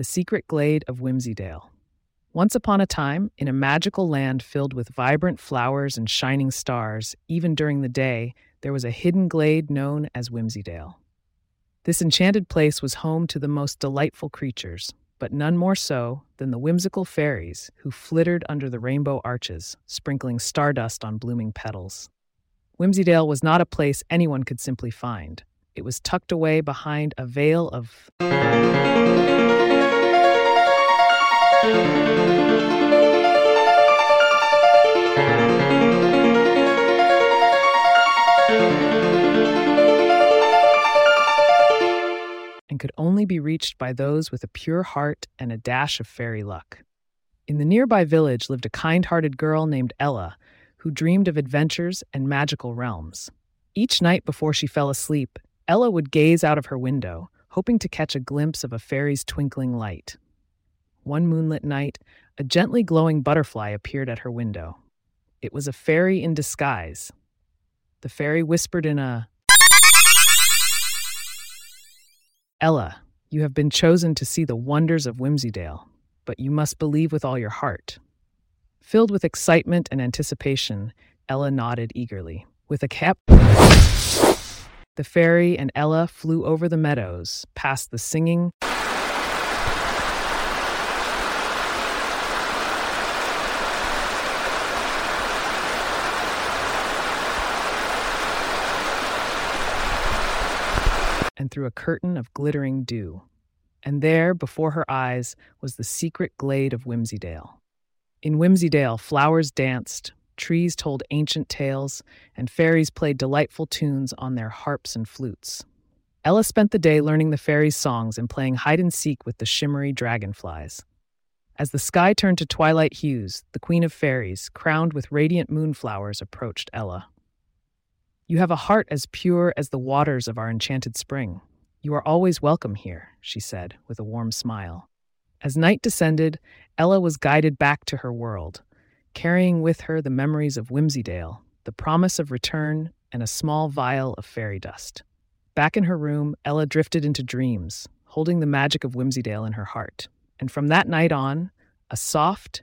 the secret glade of Whimsydale. Once upon a time, in a magical land filled with vibrant flowers and shining stars, even during the day, there was a hidden glade known as Whimsydale. This enchanted place was home to the most delightful creatures, but none more so than the whimsical fairies who flittered under the rainbow arches, sprinkling stardust on blooming petals. Whimsydale was not a place anyone could simply find. It was tucked away behind a veil of. And could only be reached by those with a pure heart and a dash of fairy luck. In the nearby village lived a kind hearted girl named Ella, who dreamed of adventures and magical realms. Each night before she fell asleep, Ella would gaze out of her window, hoping to catch a glimpse of a fairy's twinkling light. One moonlit night, a gently glowing butterfly appeared at her window. It was a fairy in disguise. The fairy whispered in a Ella, you have been chosen to see the wonders of Whimsydale, but you must believe with all your heart. Filled with excitement and anticipation, Ella nodded eagerly. With a cap, the fairy and Ella flew over the meadows, past the singing and through a curtain of glittering dew. And there, before her eyes, was the secret glade of Whimsydale. In Whimsydale, flowers danced, trees told ancient tales, and fairies played delightful tunes on their harps and flutes. Ella spent the day learning the fairies' songs and playing hide and seek with the shimmery dragonflies. As the sky turned to twilight hues, the Queen of Fairies, crowned with radiant moonflowers, approached Ella. You have a heart as pure as the waters of our enchanted spring. You are always welcome here, she said, with a warm smile. As night descended, Ella was guided back to her world, carrying with her the memories of Whimsydale, the promise of return, and a small vial of fairy dust. Back in her room, Ella drifted into dreams, holding the magic of Whimsydale in her heart. And from that night on, a soft,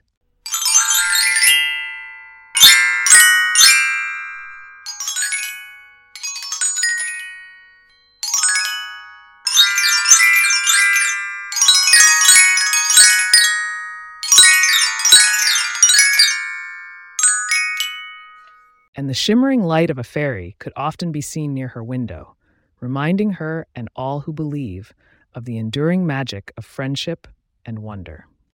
and the shimmering light of a fairy could often be seen near her window, reminding her and all who believe of the enduring magic of friendship and wonder.